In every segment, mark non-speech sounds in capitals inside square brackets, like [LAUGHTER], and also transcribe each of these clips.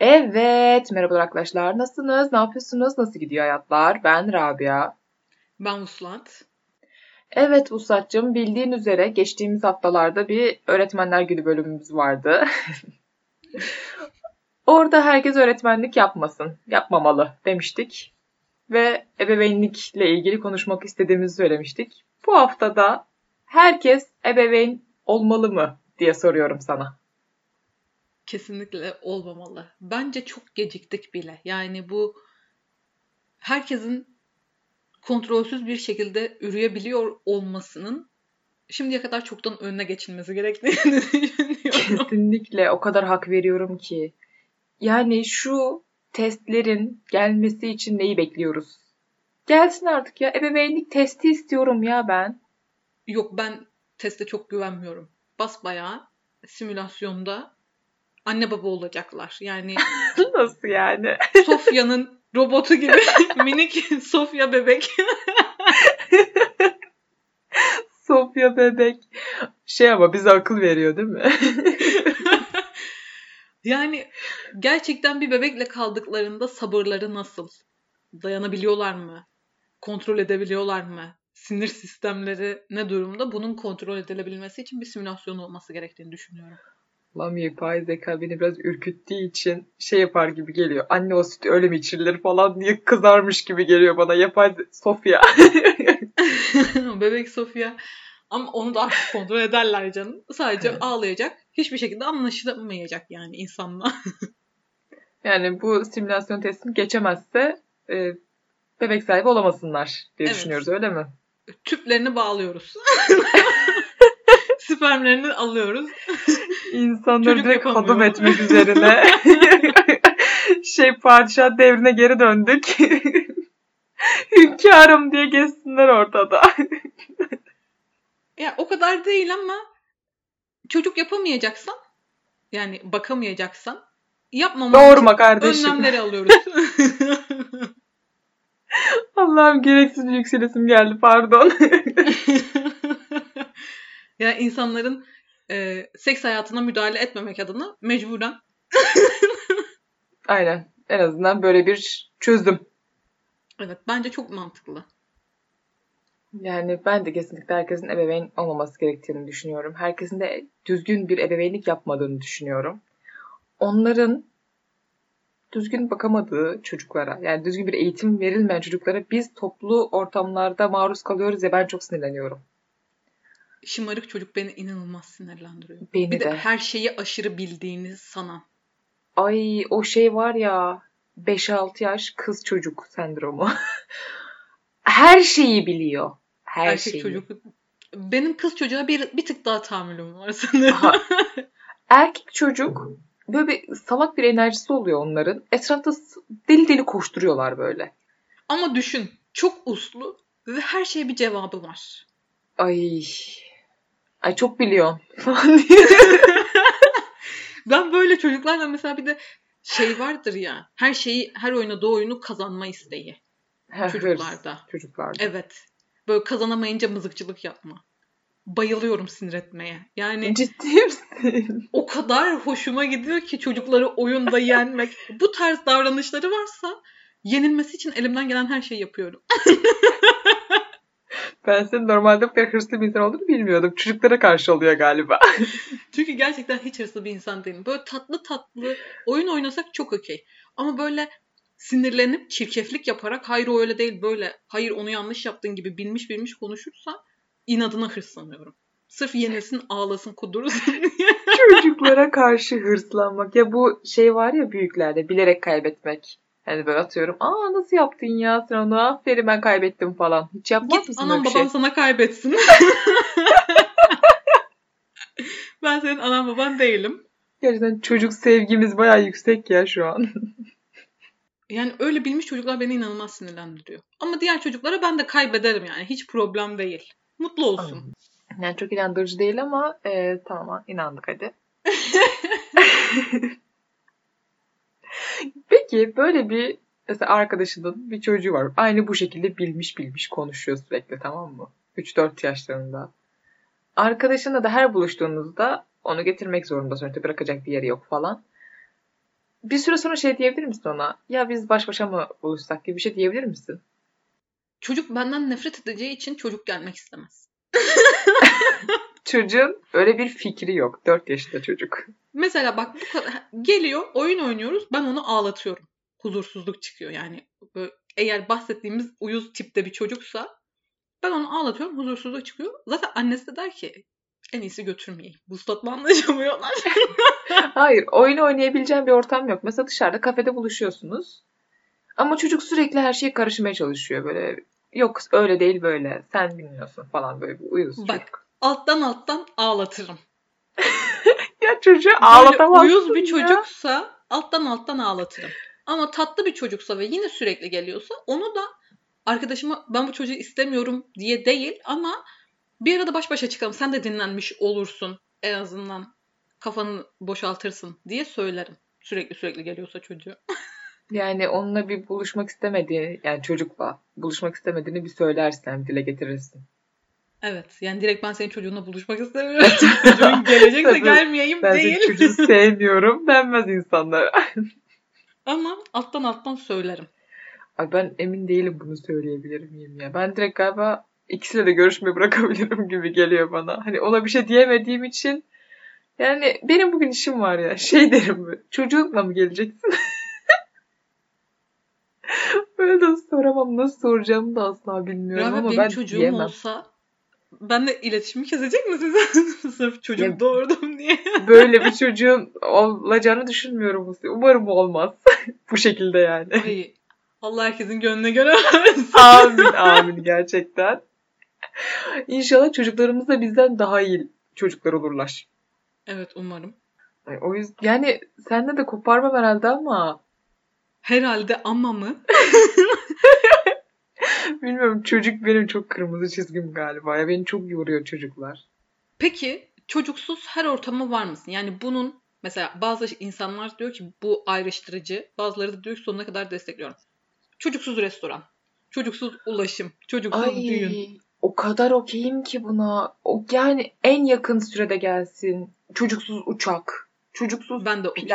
Evet, merhaba arkadaşlar. Nasılsınız? Ne yapıyorsunuz? Nasıl gidiyor hayatlar? Ben Rabia. Ben Vuslat. Evet Vuslat'cığım, bildiğin üzere geçtiğimiz haftalarda bir Öğretmenler Günü bölümümüz vardı. [LAUGHS] Orada herkes öğretmenlik yapmasın, yapmamalı demiştik. Ve ebeveynlikle ilgili konuşmak istediğimizi söylemiştik. Bu haftada herkes ebeveyn olmalı mı diye soruyorum sana. Kesinlikle olmamalı. Bence çok geciktik bile. Yani bu herkesin kontrolsüz bir şekilde üreyebiliyor olmasının şimdiye kadar çoktan önüne geçilmesi gerektiğini [LAUGHS] düşünüyorum. Kesinlikle o kadar hak veriyorum ki. Yani şu testlerin gelmesi için neyi bekliyoruz? Gelsin artık ya. Ebeveynlik testi istiyorum ya ben. Yok ben teste çok güvenmiyorum. Basbayağı simülasyonda anne baba olacaklar. Yani [LAUGHS] Nasıl yani? Sofya'nın robotu gibi [LAUGHS] minik Sofya bebek. [LAUGHS] Sofya bebek. Şey ama bize akıl veriyor değil mi? yani gerçekten bir bebekle kaldıklarında sabırları nasıl? Dayanabiliyorlar mı? Kontrol edebiliyorlar mı? Sinir sistemleri ne durumda? Bunun kontrol edilebilmesi için bir simülasyon olması gerektiğini düşünüyorum. Lan yapay zeka beni biraz ürküttüğü için şey yapar gibi geliyor. Anne o süt öyle mi içirilir falan diye kızarmış gibi geliyor bana. Yapay Sofya. [LAUGHS] Bebek Sofya. Ama onu da artık kontrol ederler canım. Sadece evet. ağlayacak. Hiçbir şekilde anlaşılamayacak yani insanla. [LAUGHS] yani bu simülasyon testini geçemezse e, bebek sahibi olamasınlar diye evet. düşünüyoruz öyle mi? Tüplerini bağlıyoruz. [LAUGHS] Spermlerini alıyoruz. [LAUGHS] İnsanları direkt kodum etmek üzerine. [LAUGHS] şey padişah devrine geri döndük. [LAUGHS] Hünkârım diye geçsinler ortada. ya o kadar değil ama çocuk yapamayacaksan yani bakamayacaksan yapmaman Doğurma kardeşim. önlemleri alıyoruz. Allah'ım gereksiz yükselesim geldi pardon. Yani insanların e, seks hayatına müdahale etmemek adına mecburen. [LAUGHS] Aynen. En azından böyle bir çözüm. Evet bence çok mantıklı. Yani ben de kesinlikle herkesin ebeveyn olmaması gerektiğini düşünüyorum. Herkesin de düzgün bir ebeveynlik yapmadığını düşünüyorum. Onların düzgün bakamadığı çocuklara, yani düzgün bir eğitim verilmeyen çocuklara biz toplu ortamlarda maruz kalıyoruz ya ben çok sinirleniyorum şımarık çocuk beni inanılmaz sinirlendiriyor. Beni bir de. de her şeyi aşırı bildiğini sanan. Ay o şey var ya 5-6 yaş kız çocuk sendromu. [LAUGHS] her şeyi biliyor. Her Erkek şeyi. çocuk. Benim kız çocuğa bir, bir tık daha tahammülüm var sanırım. [LAUGHS] Erkek çocuk böyle bir salak bir enerjisi oluyor onların. Etrafta deli deli koşturuyorlar böyle. Ama düşün çok uslu ve her şeye bir cevabı var. Ay Ay çok biliyorsun [LAUGHS] ben böyle çocuklarla mesela bir de şey vardır ya. Her şeyi, her oynadığı oyunu kazanma isteği. Her çocuklarda. Hırs, çocuklarda. Evet. Böyle kazanamayınca mızıkçılık yapma. Bayılıyorum sinir etmeye. Yani ciddi misin? O kadar hoşuma gidiyor ki çocukları oyunda yenmek. Bu tarz davranışları varsa yenilmesi için elimden gelen her şeyi yapıyorum. [LAUGHS] Ben senin normalde bu kadar hırslı bir insan olduğunu bilmiyordum. Çocuklara karşı oluyor galiba. [LAUGHS] Çünkü gerçekten hiç hırslı bir insan değilim. Böyle tatlı tatlı oyun oynasak çok okey. Ama böyle sinirlenip çirkeflik yaparak hayır o öyle değil böyle hayır onu yanlış yaptığın gibi bilmiş bilmiş konuşursa inadına hırslanıyorum. Sırf yenilsin ağlasın kudursun Çocuklara karşı hırslanmak. Ya bu şey var ya büyüklerde bilerek kaybetmek. Hani böyle atıyorum. Aa nasıl yaptın ya sen onu? Aferin ben kaybettim falan. Hiç yapmaz Git mısın anam baban şey? sana kaybetsin. [LAUGHS] ben senin anan baban değilim. Gerçekten çocuk sevgimiz baya yüksek ya şu an. yani öyle bilmiş çocuklar beni inanılmaz sinirlendiriyor. Ama diğer çocuklara ben de kaybederim yani. Hiç problem değil. Mutlu olsun. Yani çok inandırıcı değil ama e, tamam inandık hadi. [LAUGHS] Peki böyle bir mesela arkadaşının bir çocuğu var. Aynı bu şekilde bilmiş bilmiş konuşuyor sürekli tamam mı? 3-4 yaşlarında. Arkadaşınla da her buluştuğunuzda onu getirmek zorunda sonuçta bırakacak bir yeri yok falan. bir süre sonra şey diyebilir misin ona? Ya biz baş başa mı buluşsak gibi bir şey diyebilir misin? Çocuk benden nefret edeceği için çocuk gelmek istemez. [LAUGHS] Çocuğun öyle bir fikri yok. 4 yaşında çocuk. Mesela bak bu kadar geliyor oyun oynuyoruz ben onu ağlatıyorum. Huzursuzluk çıkıyor yani. Böyle, eğer bahsettiğimiz uyuz tipte bir çocuksa ben onu ağlatıyorum huzursuzluk çıkıyor. Zaten annesi de der ki en iyisi götürmeyeyim. Vuslatla anlaşamıyorlar. [LAUGHS] Hayır oyun oynayabileceğin bir ortam yok. Mesela dışarıda kafede buluşuyorsunuz. Ama çocuk sürekli her şeye karışmaya çalışıyor. Böyle yok öyle değil böyle. Sen bilmiyorsun falan böyle bir uyuz Bak çocuk. alttan alttan ağlatırım. Çocuğu ağlatamazsın uyuz bir ya. çocuksa alttan alttan ağlatırım. Ama tatlı bir çocuksa ve yine sürekli geliyorsa onu da arkadaşıma ben bu çocuğu istemiyorum diye değil ama bir arada baş başa çıkalım. Sen de dinlenmiş olursun en azından kafanı boşaltırsın diye söylerim. Sürekli sürekli geliyorsa çocuğu. [LAUGHS] Yani onunla bir buluşmak istemediği yani çocukla buluşmak istemediğini bir söylersen dile getirirsin. Evet yani direkt ben senin çocuğunla buluşmak istemiyorum. [LAUGHS] Çocuğun gelecekse gelmeyeyim Ben değil. senin çocuğu sevmiyorum denmez insanlara. [LAUGHS] Ama alttan alttan söylerim. Ay ben emin değilim bunu söyleyebilir miyim ya. Ben direkt galiba ikisiyle de görüşmeyi bırakabilirim [LAUGHS] gibi geliyor bana. Hani ona bir şey diyemediğim için yani benim bugün işim var ya. Şey derim böyle, çocuğunla mı geleceksin? Böyle de soramam. Nasıl soracağımı da asla bilmiyorum Rahmet ama benim ben çocuğum diyemem. olsa benle iletişimi kesecek misiniz? [LAUGHS] Sırf çocuk Ya- doğurdum diye. Böyle bir çocuğun olacağını düşünmüyorum. Umarım olmaz. [LAUGHS] Bu şekilde yani. Ay, Allah herkesin gönlüne göre versin. amin amin gerçekten. İnşallah çocuklarımız da bizden daha iyi çocuklar olurlar. Evet umarım. Ay, O yüzden yani sende de koparmam herhalde ama Herhalde ama mı? [LAUGHS] [LAUGHS] bilmiyorum çocuk benim çok kırmızı çizgim galiba. Ya beni çok yoruyor çocuklar. Peki çocuksuz her ortama var mısın? Yani bunun mesela bazı insanlar diyor ki bu ayrıştırıcı. Bazıları da diyor ki sonuna kadar destekliyorum. Çocuksuz restoran. Çocuksuz ulaşım. Çocuksuz Ay düğün. o kadar okeyim ki buna. O yani en yakın sürede gelsin. Çocuksuz uçak, çocuksuz Ben de okeyim.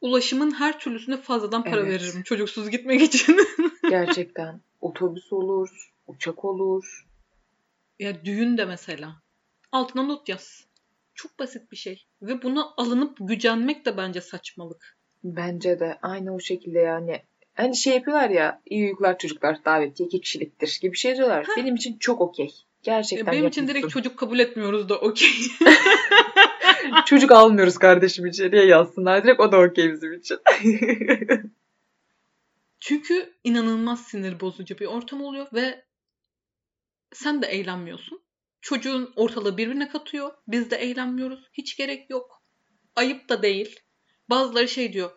Ulaşımın her türlüsüne fazladan para Evet. veririm çocuksuz gitmek için. [LAUGHS] Gerçekten otobüs olur, uçak olur. ya düğün de mesela. Altına not yaz. Çok basit bir şey. Ve buna alınıp gücenmek de bence saçmalık. Bence de aynı o şekilde yani. Hani şey yapıyorlar ya iyi uykular çocuklar davetiye iki kişiliktir gibi şey diyorlar. Benim için çok okey. Ya Gerçekten benim için direkt çocuk kabul etmiyoruz da okey. [LAUGHS] Çocuk almıyoruz kardeşim içeriye yazsınlar. Direkt o da okey bizim için. [LAUGHS] Çünkü inanılmaz sinir bozucu bir ortam oluyor ve sen de eğlenmiyorsun. Çocuğun ortalığı birbirine katıyor. Biz de eğlenmiyoruz. Hiç gerek yok. Ayıp da değil. Bazıları şey diyor.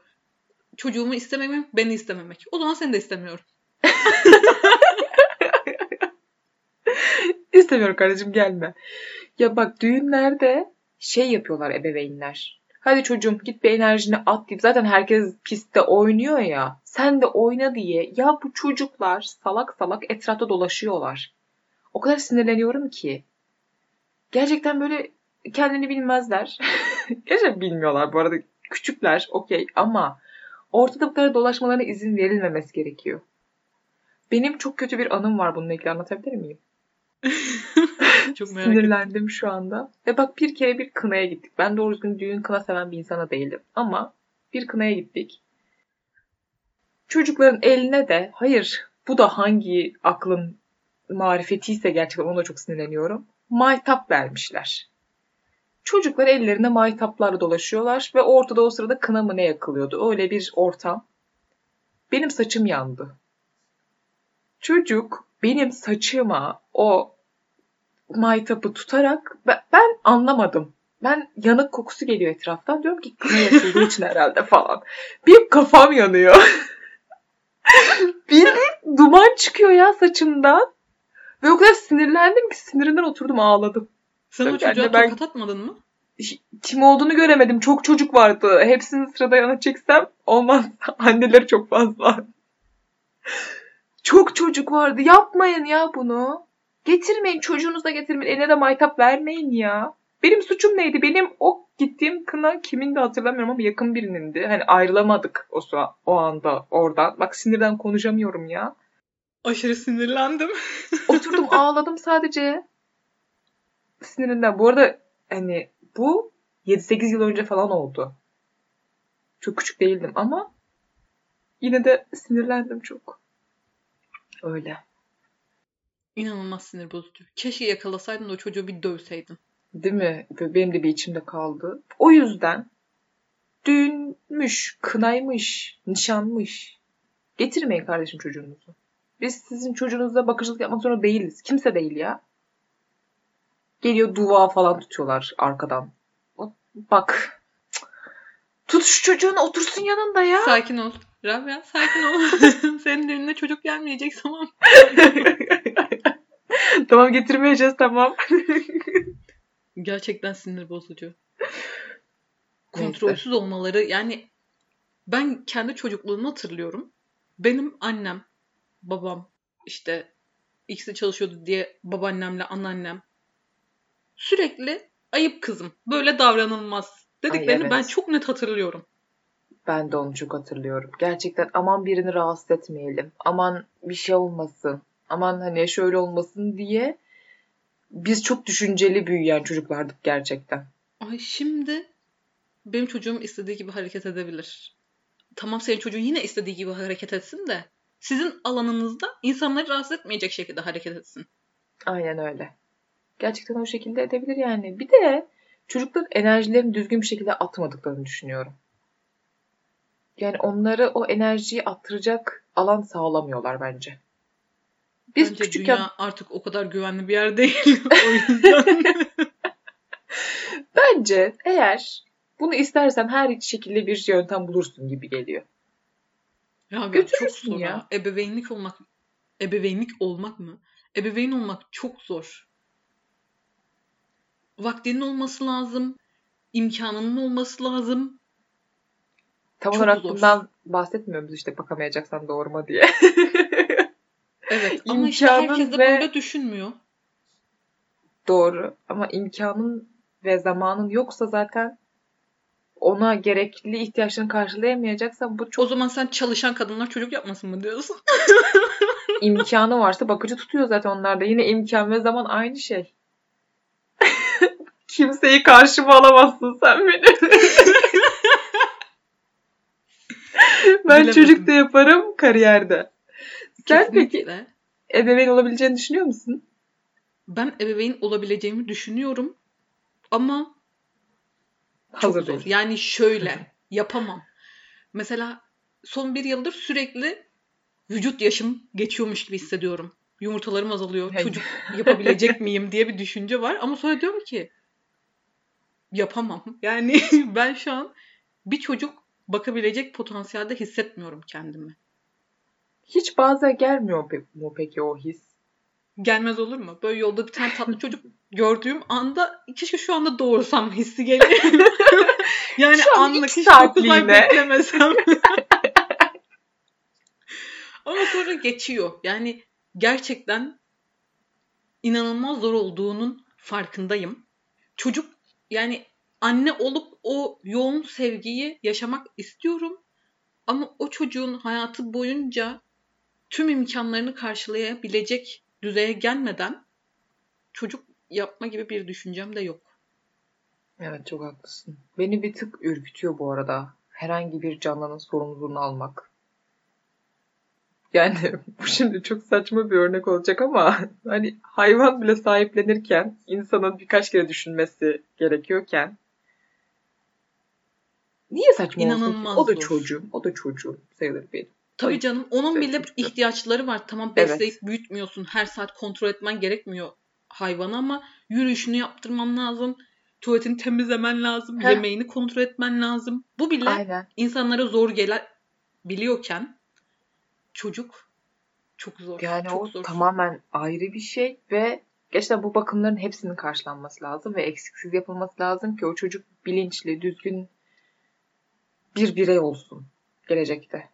Çocuğumu istememek, beni istememek. O zaman seni de istemiyorum. [LAUGHS] İstemiyorum kardeşim gelme. Ya bak düğünlerde şey yapıyorlar ebeveynler. Hadi çocuğum git bir enerjini at deyip zaten herkes pistte oynuyor ya. Sen de oyna diye. Ya bu çocuklar salak salak etrafta dolaşıyorlar. O kadar sinirleniyorum ki. Gerçekten böyle kendini bilmezler. [LAUGHS] Gerçekten bilmiyorlar bu arada. Küçükler okey ama ortada bu kadar dolaşmalarına izin verilmemesi gerekiyor. Benim çok kötü bir anım var bununla ilgili anlatabilir miyim? [LAUGHS] [LAUGHS] Çok merak ettim. Sinirlendim şu anda. Ve bak bir kere bir kınaya gittik. Ben doğru düzgün düğün kına seven bir insana değilim. Ama bir kınaya gittik. Çocukların eline de hayır bu da hangi aklın marifetiyse gerçekten ona çok sinirleniyorum. Maytap vermişler. Çocuklar ellerinde maytaplarla dolaşıyorlar ve ortada o sırada kına mı ne yakılıyordu. Öyle bir ortam. Benim saçım yandı. Çocuk benim saçıma o maytapı tutarak ben, ben anlamadım. Ben yanık kokusu geliyor etraftan. Diyorum ki kına yakıldığı için herhalde falan. Bir kafam yanıyor. [LAUGHS] bir duman çıkıyor ya saçımdan. Ve o kadar sinirlendim ki sinirinden oturdum ağladım. Sen o Yani çocuğa ben- tokat atmadın mı? Kim olduğunu göremedim. Çok çocuk vardı. Hepsini sırada yana çeksem olmaz. [LAUGHS] Anneleri çok fazla. Çok çocuk vardı. Yapmayın ya bunu. Getirmeyin çocuğunuzu da getirmeyin. Eline de maytap vermeyin ya. Benim suçum neydi? Benim o gittiğim kına kimin de hatırlamıyorum ama yakın birinindi. Hani ayrılamadık o sıra, o anda oradan. Bak sinirden konuşamıyorum ya. Aşırı sinirlendim. [LAUGHS] Oturdum ağladım sadece. Sinirinden. Bu arada hani bu 7-8 yıl önce falan oldu. Çok küçük değildim ama yine de sinirlendim çok. Öyle. İnanılmaz sinir bozucu. Keşke yakalasaydın da o çocuğu bir dövseydin. Değil mi? Benim de bir içimde kaldı. O yüzden düğünmüş, kınaymış, nişanmış. Getirmeyin kardeşim çocuğunuzu. Biz sizin çocuğunuzla bakıcılık yapmak zorunda değiliz. Kimse değil ya. Geliyor dua falan tutuyorlar arkadan. Bak. Tut şu çocuğun otursun yanında ya. Sakin ol. Rabia sakin ol. [LAUGHS] Senin düğününe çocuk gelmeyecek tamam. [LAUGHS] [LAUGHS] tamam getirmeyeceğiz tamam. [LAUGHS] Gerçekten sinir bozucu. Kontrolsüz olmaları yani ben kendi çocukluğumu hatırlıyorum. Benim annem, babam işte ikisi çalışıyordu diye babaannemle anneannem sürekli ayıp kızım böyle davranılmaz dediklerini evet. ben çok net hatırlıyorum. Ben de onu çok hatırlıyorum. Gerçekten aman birini rahatsız etmeyelim. Aman bir şey olmasın. Aman hani şöyle olmasın diye biz çok düşünceli büyüyen çocuklardık gerçekten. Ay şimdi benim çocuğum istediği gibi hareket edebilir. Tamam senin çocuğun yine istediği gibi hareket etsin de sizin alanınızda insanları rahatsız etmeyecek şekilde hareket etsin. Aynen öyle. Gerçekten o şekilde edebilir yani. Bir de çocukların enerjilerini düzgün bir şekilde atmadıklarını düşünüyorum. Yani onları o enerjiyi attıracak alan sağlamıyorlar bence. Biz Bence küçükken dünya artık o kadar güvenli bir yer değil. [LAUGHS] o yüzden. [LAUGHS] bence eğer bunu istersen her şekilde bir yöntem bulursun gibi geliyor. ya ben çok Götürürsün zor ya. ya. Ebeveynlik olmak ebeveynlik olmak mı? Ebeveyn olmak çok zor. Vaktinin olması lazım. imkanının olması lazım. Tam Çok olarak zor. bundan bahsetmiyoruz işte bakamayacaksan doğurma diye. [LAUGHS] Evet ama işte herkes de ve- böyle düşünmüyor. Doğru ama imkanın ve zamanın yoksa zaten ona gerekli ihtiyaçlarını karşılayamayacaksan bu O çok zaman sen çalışan kadınlar çocuk yapmasın mı diyorsun? [LAUGHS] imkanı varsa bakıcı tutuyor zaten onlar da. Yine imkan ve zaman aynı şey. [LAUGHS] Kimseyi karşıma alamazsın sen beni. [LAUGHS] ben Bilemedim. çocuk da yaparım kariyerde. Sen peki ebeveyn olabileceğini düşünüyor musun? Ben ebeveyn olabileceğimi düşünüyorum ama çok Hazır zor. değil. Yani şöyle yapamam. Mesela son bir yıldır sürekli vücut yaşım geçiyormuş gibi hissediyorum. Yumurtalarım azalıyor. Çocuk yapabilecek miyim diye bir düşünce var. Ama sonra diyorum ki yapamam. Yani [LAUGHS] ben şu an bir çocuk bakabilecek potansiyelde hissetmiyorum kendimi. Hiç bazen gelmiyor mu peki o his? Gelmez olur mu? Böyle yolda bir tane tatlı çocuk [LAUGHS] gördüğüm anda keşke şu anda doğursam hissi geliyor. [LAUGHS] yani Şu an anlık hiç 9 ay saatliğine. beklemesem. [LAUGHS] Ama sonra geçiyor. Yani gerçekten inanılmaz zor olduğunun farkındayım. Çocuk yani anne olup o yoğun sevgiyi yaşamak istiyorum. Ama o çocuğun hayatı boyunca tüm imkanlarını karşılayabilecek düzeye gelmeden çocuk yapma gibi bir düşüncem de yok. Evet çok haklısın. Beni bir tık ürkütüyor bu arada. Herhangi bir canlının sorumluluğunu almak. Yani [LAUGHS] bu şimdi çok saçma bir örnek olacak ama [LAUGHS] hani hayvan bile sahiplenirken insanın birkaç kere düşünmesi gerekiyorken niye saçma olsun? İnanılmaz O da çocuğum. O da çocuğum sayılır benim. Tabii canım onun bile ihtiyaçları var. Tamam Evet. besleyip büyütmüyorsun. Her saat kontrol etmen gerekmiyor hayvanı ama yürüyüşünü yaptırman lazım. Tuvaletini temizlemen lazım. Heh. Yemeğini kontrol etmen lazım. Bu bile Aynen. insanlara zor gelebiliyorken çocuk çok zor. Yani çok o zor. tamamen ayrı bir şey ve gerçekten bu bakımların hepsinin karşılanması lazım ve eksiksiz yapılması lazım ki o çocuk bilinçli, düzgün bir birey olsun gelecekte.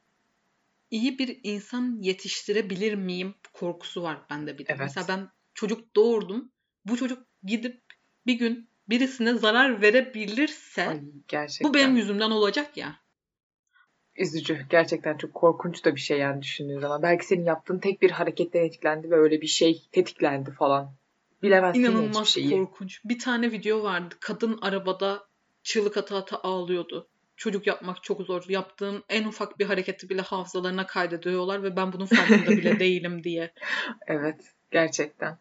İyi bir insan yetiştirebilir miyim korkusu var bende bir de. Evet. Mesela ben çocuk doğurdum. Bu çocuk gidip bir gün birisine zarar verebilirse Ay, gerçekten. bu benim yüzümden olacak ya. Üzücü. Gerçekten çok korkunç da bir şey yani düşündüğün zaman. Belki senin yaptığın tek bir hareketten etkilendi ve öyle bir şey tetiklendi falan. Bilemezsin hiçbir İnanılmaz şeyi. korkunç. Bir tane video vardı. Kadın arabada çığlık ata ata ağlıyordu. Çocuk yapmak çok zor. Yaptığım en ufak bir hareketi bile hafızalarına kaydediyorlar ve ben bunun farkında bile [LAUGHS] değilim diye. Evet, gerçekten.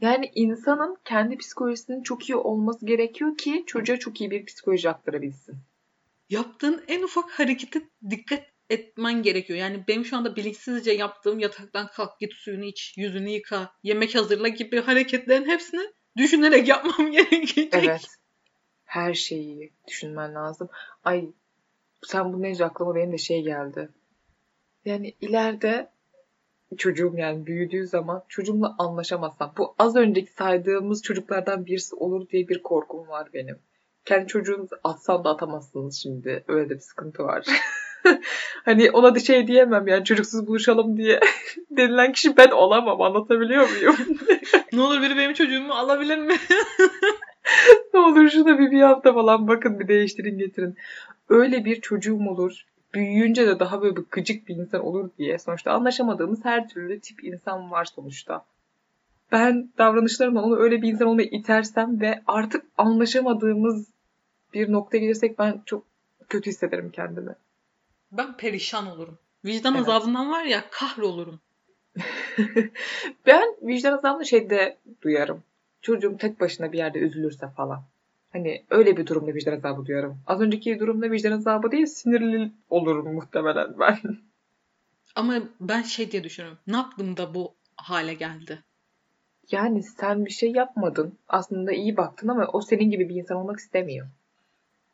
Yani insanın kendi psikolojisinin çok iyi olması gerekiyor ki çocuğa çok iyi bir psikoloji aktarabilsin. Yaptığın en ufak harekete dikkat etmen gerekiyor. Yani benim şu anda bilinçsizce yaptığım yataktan kalk git suyunu iç, yüzünü yıka, yemek hazırla gibi hareketlerin hepsini düşünerek yapmam [LAUGHS] gerekecek. Evet. Her şeyi düşünmen lazım. Ay sen bunu deyince aklıma benim de şey geldi. Yani ileride çocuğum yani büyüdüğü zaman çocuğumla anlaşamazsam bu az önceki saydığımız çocuklardan birisi olur diye bir korkum var benim. Kendi çocuğunuzu atsan da atamazsınız şimdi. Öyle de bir sıkıntı var. [LAUGHS] hani ona da şey diyemem yani çocuksuz buluşalım diye [LAUGHS] denilen kişi ben olamam anlatabiliyor muyum? [LAUGHS] Ne olur biri benim çocuğumu alabilir mi? [LAUGHS] ne olur şuna bir bir hafta falan bakın bir değiştirin getirin. Öyle bir çocuğum olur. Büyüyünce de daha böyle bir gıcık bir insan olur diye. Sonuçta anlaşamadığımız her türlü tip insan var sonuçta. Ben davranışlarımla onu öyle bir insan olmaya itersem ve artık anlaşamadığımız bir noktaya gelirsek ben çok kötü hissederim kendimi. Ben perişan olurum. Vicdan Evet. azabından var ya kahrolurum. [LAUGHS] Ben vicdan azabını şeyde duyarım. Çocuğum tek başına bir yerde üzülürse falan. Hani öyle bir durumda vicdan azabı duyarım. Az önceki durumda vicdan azabı değil sinirli olurum muhtemelen ben. [LAUGHS] Ama ben şey diye düşünüyorum. Ne yaptım da bu hale geldi? Yani sen bir şey yapmadın. Aslında iyi baktın ama o senin gibi bir insan olmak istemiyor.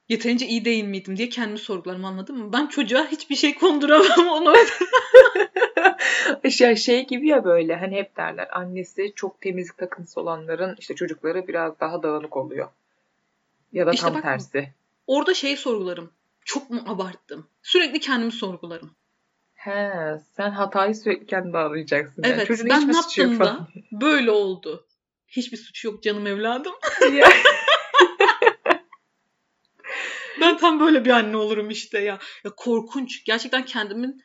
Yeterince iyi değil miydim diye kendimi sorgularım anladın mı? Ben çocuğa hiçbir şey konduramam onu. [LAUGHS] [LAUGHS] İşte şey gibi ya böyle hani hep derler annesi çok temizlik takıntısı olanların işte çocukları biraz daha dağınık oluyor. Ya da İşte tam bak- tersi. Orada şeyi sorgularım. Çok mu abarttım? Sürekli kendimi sorgularım. He, sen hatayı sürekli kendinde arayacaksın. yani. Evet Çocuğun ben ne yaptım da böyle oldu. Hiçbir suçu yok canım evladım. Ya, [LAUGHS] [LAUGHS] Ben tam böyle bir anne olurum işte ya. Ya korkunç. Gerçekten kendimin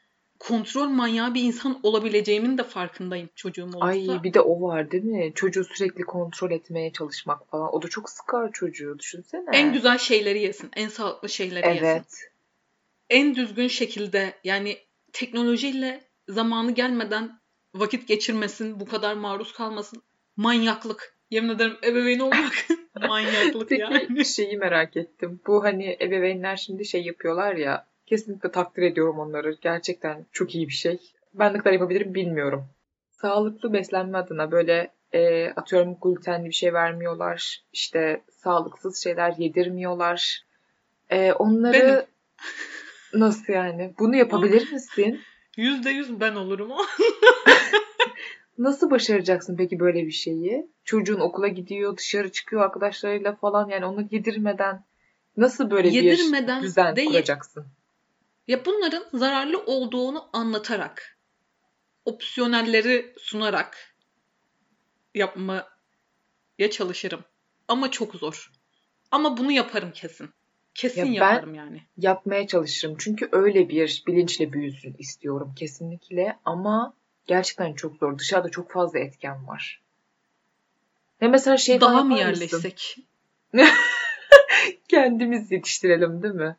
kontrol manyağı bir insan olabileceğimin de farkındayım çocuğum olursa. Ay bir de o var değil mi? Çocuğu sürekli kontrol etmeye çalışmak falan. O da çok sıkar çocuğu düşünsene. En güzel şeyleri yesin. En sağlıklı şeyleri yesin. Evet. En düzgün şekilde yani teknolojiyle zamanı gelmeden vakit geçirmesin, bu kadar maruz kalmasın. Manyaklık. Yemin ederim ebeveyn olmak [LAUGHS] manyaklık yani. şeyi merak ettim. Bu hani ebeveynler şimdi şey yapıyorlar ya. Kesinlikle takdir ediyorum onları. Gerçekten çok iyi bir şey. Ben ne kadar yapabilirim bilmiyorum. Sağlıklı beslenme adına böyle e, atıyorum glutenli bir şey vermiyorlar. İşte sağlıksız şeyler yedirmiyorlar. E, onları [LAUGHS] nasıl yani? Bunu yapabilir misin? Yüzde yüz ben olurum o. [LAUGHS] Nasıl başaracaksın peki böyle bir şeyi? Çocuğun okula gidiyor, dışarı çıkıyor arkadaşlarıyla falan yani onu yedirmeden nasıl böyle Yedirmeden bir düzen değil. kuracaksın? Ya bunların zararlı olduğunu anlatarak, opsiyonelleri sunarak yapmaya çalışırım. Ama çok zor. Ama bunu yaparım kesin. Kesin Ya ben- yaparım yani. Yapmaya çalışırım. Çünkü öyle bir bilinçle büyüsün istiyorum kesinlikle ama gerçekten çok zor. Dışarıda çok fazla etken var. Ne mesela şey Daha mı yerleşsek? [LAUGHS] Kendimiz yetiştirelim değil mi?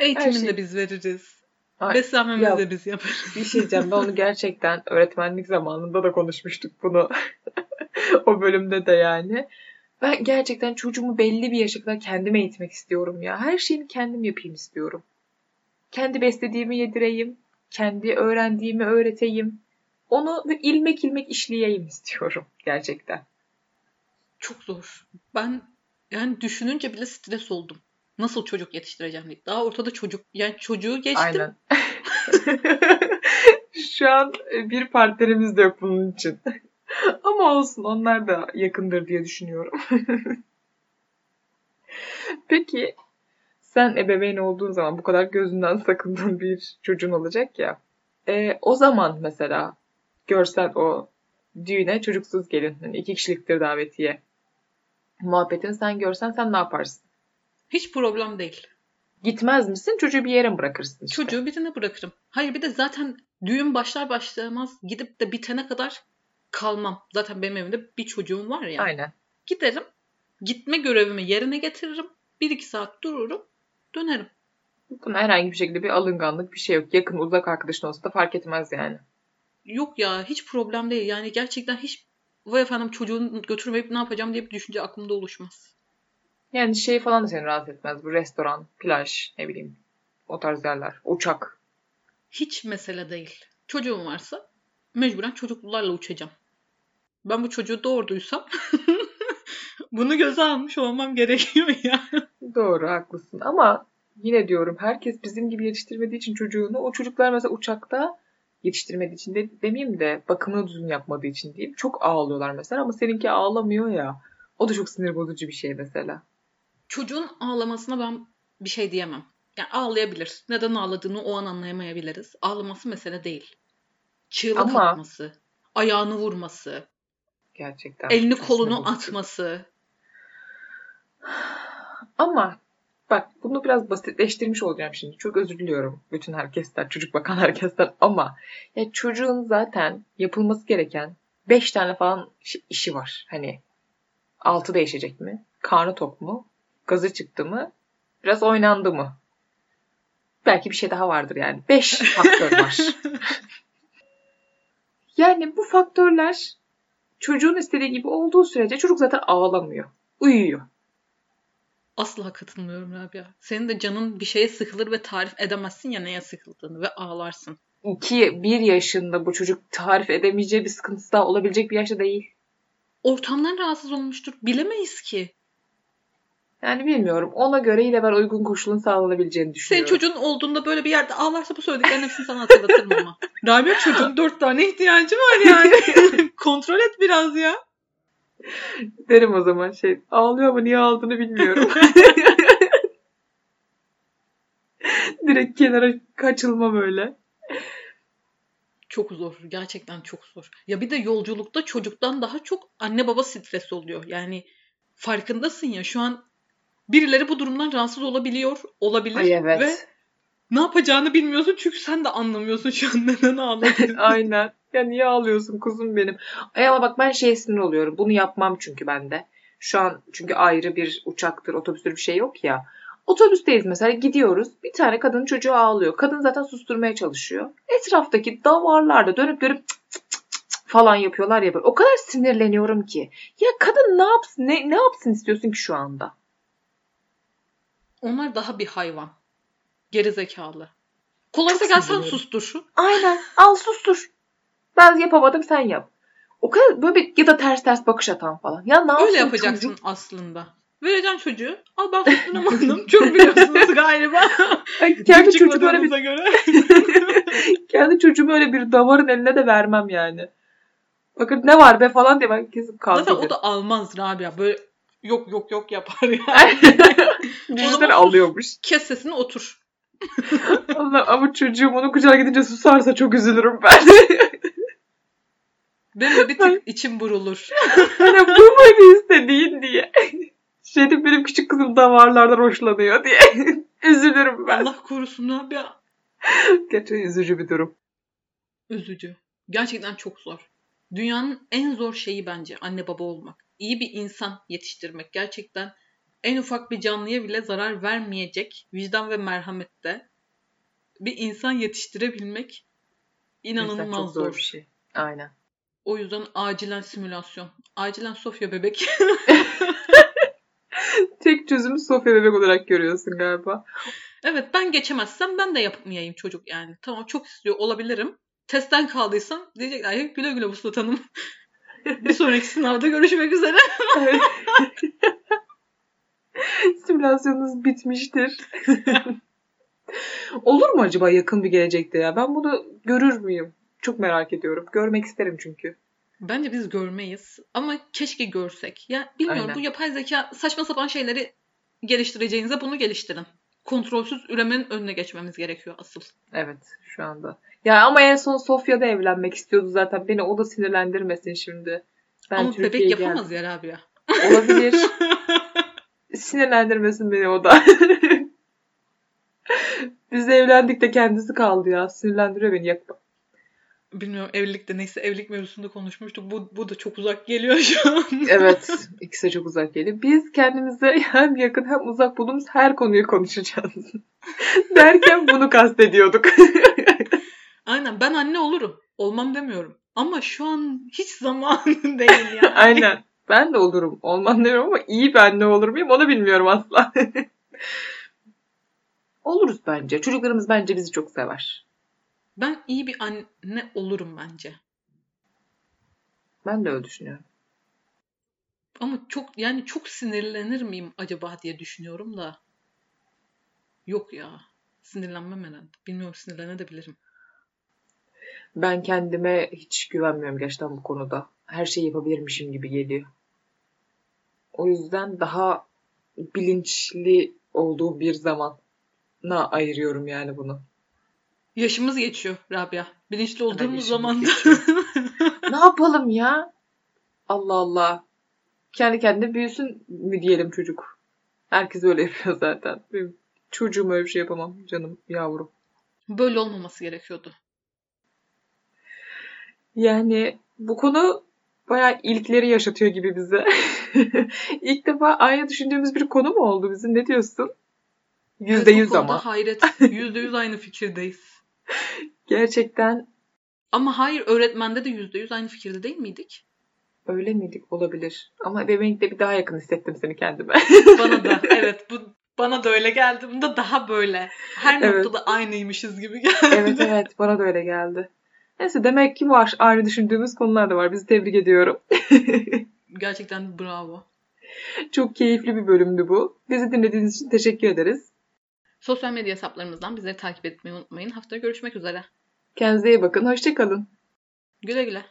Eğitimini şey- de biz veririz. Ay, Beslenmemizi ya- de biz yaparız. Bir şey diyeceğim. Ben onu gerçekten öğretmenlik zamanında da konuşmuştuk bunu. [LAUGHS] o bölümde de yani. Ben gerçekten çocuğumu belli bir yaşa kadar kendim eğitmek istiyorum ya. Her şeyini kendim yapayım istiyorum. Kendi beslediğimi yedireyim. Kendi öğrendiğimi öğreteyim. Onu ilmek ilmek işleyeyim istiyorum gerçekten. Çok zor. Ben yani düşününce bile stres oldum. Nasıl çocuk yetiştireceğim diye. Daha ortada çocuk. Yani çocuğu geçtim. Aynen. [LAUGHS] Şu an bir partnerimiz de yok bunun için. [LAUGHS] Ama olsun onlar da yakındır diye düşünüyorum. [LAUGHS] Peki sen ebeveyn olduğun zaman bu kadar gözünden sakındığın bir çocuğun olacak ya. E, o zaman mesela görsen o düğüne çocuksuz gelin. İki kişiliktir davetiye. muhabbetini sen görsen sen ne yaparsın? Hiç problem değil. Gitmez misin? Çocuğu bir yere mi bırakırsın işte? Çocuğu birine bırakırım. Hayır bir de zaten düğün başlar başlamaz gidip de bitene kadar kalmam. Zaten benim evimde bir çocuğum var ya. Aynen. Giderim. Gitme görevimi yerine getiririm. Bir iki saat dururum. Dönerim. Buna herhangi bir şekilde bir alınganlık bir şey yok. Yakın uzak arkadaşın olsa da fark etmez yani. Yok ya hiç problem değil. Yani gerçekten hiç vay efendim çocuğunu götürmeyip ne yapacağım diye bir düşünce aklımda oluşmaz. Yani şey falan da seni rahatsız etmez. Bu restoran, plaj, ne bileyim o tarz yerler. Uçak. Hiç mesele değil. Çocuğum varsa mecburen çocuklularla uçacağım. Ben bu çocuğu doğurduysam [LAUGHS] bunu göze almış olmam gerekiyor [LAUGHS] ya. Doğru haklısın ama yine diyorum herkes bizim gibi yetiştirmediği için çocuğunu o çocuklar mesela uçakta yetiştirmediği için de demeyeyim de bakımını düzgün yapmadığı için diyeyim. Çok ağlıyorlar mesela ama seninki ağlamıyor ya. O da çok sinir bozucu bir şey mesela. Çocuğun ağlamasına ben bir şey diyemem. Yani ağlayabilir. Neden ağladığını o an anlayamayabiliriz. Ağlaması mesele değil. Çığlık Ama- atması, ayağını vurması, Gerçekten. elini kolunu bozucu. atması. Ama bak bunu biraz basitleştirmiş olacağım şimdi. Çok özür diliyorum bütün herkesten, çocuk bakan [LAUGHS] herkesten ama ya çocuğun zaten yapılması gereken 5 tane falan iş- işi var. Hani altı değişecek mi? Karnı tok mu? Gazı çıktı mı? Biraz oynandı mı? Belki bir şey daha vardır yani. 5 [LAUGHS] faktör var. yani bu faktörler çocuğun istediği gibi olduğu sürece çocuk zaten ağlamıyor. Uyuyor. Asla katılmıyorum Rabia. Senin de canın bir şeye sıkılır ve tarif edemezsin ya neye sıkıldığını ve ağlarsın. 2 1 yaşında bu çocuk tarif edemeyeceği bir sıkıntısı daha olabilecek bir yaşta değil. Ortamdan rahatsız olmuştur. Bilemeyiz ki. Yani bilmiyorum. Ona göre yine ben uygun koşulun sağlanabileceğini Senin düşünüyorum. çocuğun olduğunda böyle bir yerde ağlarsa bu söylediklerin hepsini sana hatırlatırım ama. [LAUGHS] Rabia çocuğun dört tane ihtiyacı var yani. [LAUGHS] Kontrol et biraz ya. Derim o zaman şey ağlıyor ama niye ağladığını bilmiyorum. [LAUGHS] Direkt kenara kaçılma böyle. Çok zor. Gerçekten çok zor. Ya bir de yolculukta çocuktan daha çok anne baba stresi oluyor. Yani farkındasın ya şu an birileri bu durumdan rahatsız olabiliyor, olabilir Ay evet. ve ne yapacağını bilmiyorsun çünkü sen de anlamıyorsun şu an [LAUGHS] neden ağladığını. [LAUGHS] Aynen. Ya niye ağlıyorsun kuzum benim? Ay ama bak ben şey sinir oluyorum. Bunu yapmam çünkü ben de. Şu an çünkü ayrı bir uçaktır, otobüstür bir şey yok ya. Otobüsteyiz mesela gidiyoruz. Bir tane kadın çocuğu ağlıyor. Kadın zaten susturmaya çalışıyor. Etraftaki davarlarda dönüp dönüp cık cık cık falan yapıyorlar ya böyle. O kadar sinirleniyorum ki. Ya kadın ne yapsın? Ne, ne yapsın istiyorsun ki şu anda? Onlar daha bir hayvan. Geri zekalı. Kolaysa gel sen sustur. Aynen. Al sustur. Ben yapamadım sen yap. O kadar böyle bir ya da ters ters bakış atan falan. Ya ne Öyle yapacaksın çocuk? aslında. Vereceksin çocuğu. Al ben susturamadım. [LAUGHS] Çok biliyorsunuz galiba. [LAUGHS] Ay, [LAUGHS] kendi çocuğumu öyle bir göre. kendi çocuğumu öyle bir davarın eline de vermem yani. Bakın ne var be falan diye ben kesin kavga Zaten o da almaz Rabia. Böyle yok yok yok yapar yani. [LAUGHS] Düşünsene alıyormuş. Kes sesini otur. [LAUGHS] Allah, ama çocuğum onun kucağına gidince susarsa çok üzülürüm ben. [LAUGHS] Benim de bir tık içim burulur. hani bu muydu istediğin diye. Şeyde benim küçük kızım davarlardan hoşlanıyor diye. Üzülürüm ben. Allah korusun Rabia. Gerçekten üzücü bir durum. Üzücü. Gerçekten çok zor. Dünyanın en zor şeyi bence anne baba olmak. İyi bir insan yetiştirmek. Gerçekten en ufak bir canlıya bile zarar vermeyecek vicdan ve merhamette bir insan yetiştirebilmek inanılmaz çok zor zor. bir şey. Aynen. O yüzden acilen simülasyon. Acilen Sofya bebek. [LAUGHS] Tek çözümü Sofya bebek olarak görüyorsun galiba. evet ben geçemezsem ben de yapmayayım çocuk yani. Tamam çok istiyor olabilirim. Testten kaldıysam diyecekler güle güle Vuslat Hanım. Bir sonraki sınavda görüşmek üzere. [LAUGHS] Simülasyonunuz bitmiştir. [LAUGHS] Olur mu acaba yakın bir gelecekte ya? Ben bunu görür müyüm? Çok merak ediyorum. Görmek isterim çünkü. Bence biz görmeyiz ama keşke görsek. Ya bilmiyorum Aynen. bu yapay zeka saçma sapan şeyleri geliştireceğinize bunu geliştirin. Kontrolsüz üremenin önüne geçmemiz gerekiyor asıl. Evet şu anda. Ya ama en son Sofya'da evlenmek istiyordu zaten. Beni o da sinirlendirmesin şimdi. Ben ama Türkiye'ye bebek yapamaz ya Rabia. Olabilir. [LAUGHS] Sinirlendirmesin beni o da. Biz evlendik de kendisi kaldı ya. Sinirlendiriyor beni yakma. Bilmiyorum evlilikte neyse evlilik mevzusunda konuşmuştuk. Bu, bu da çok uzak geliyor şu an. [LAUGHS] evet ikisi de çok uzak geliyor. Biz kendimize hem yakın hem uzak bulduğumuz her konuyu konuşacağız. [LAUGHS] Derken bunu kastediyorduk. [LAUGHS] Aynen ben anne olurum. Olmam demiyorum. Ama şu an hiç zamanı değil yani. Aynen. Ben de olurum. Olmam demiyorum ama iyi bir anne olur muyum onu bilmiyorum asla. Oluruz bence. Çocuklarımız bence bizi çok sever. Ben iyi bir anne olurum bence. Ben de öyle düşünüyorum. Ama çok yani çok sinirlenir miyim acaba diye düşünüyorum da. Yok ya. Sinirlenmem herhalde. Bilmiyorum sinirlenebilirim. Ben kendime hiç güvenmiyorum gerçekten bu konuda. Her şeyi yapabilirmişim gibi geliyor. O yüzden daha bilinçli olduğu bir zamana ayırıyorum yani bunu. Yaşımız geçiyor Rabia. Bilinçli olduğumuz zaman [LAUGHS] ne yapalım ya? Allah Allah. Kendi kendine büyüsün mü diyelim çocuk. Herkes öyle yapıyor zaten. Benim çocuğum öyle bir şey yapamam canım yavrum. Böyle olmaması gerekiyordu. Yani bu konu bayağı ilkleri yaşatıyor gibi bize. [LAUGHS] İlk defa aynı düşündüğümüz bir konu mu oldu bizim? Ne diyorsun? Yüzde evet, yüz ama. hayret. [LAUGHS] Yüzde yüz aynı fikirdeyiz. [LAUGHS] Gerçekten. Ama hayır öğretmende de yüzde yüz aynı fikirde değil miydik? Öyle miydik? Olabilir. Ama ebeveynlikte bir daha yakın hissettim seni kendime. bana da. [LAUGHS] Evet. Bu bana da öyle geldi. Bunda daha böyle. Her evet. noktada aynıymışız gibi geldi. Evet evet. Bana da öyle geldi. Neyse demek ki var. Aynı düşündüğümüz konular da var. Bizi tebrik ediyorum. [LAUGHS] Gerçekten bravo. Çok keyifli bir bölümdü bu. Bizi dinlediğiniz için teşekkür ederiz. Sosyal medya hesaplarımızdan bizleri takip etmeyi unutmayın. Haftaya görüşmek üzere. Kendinize iyi bakın. Hoşçakalın. Güle güle.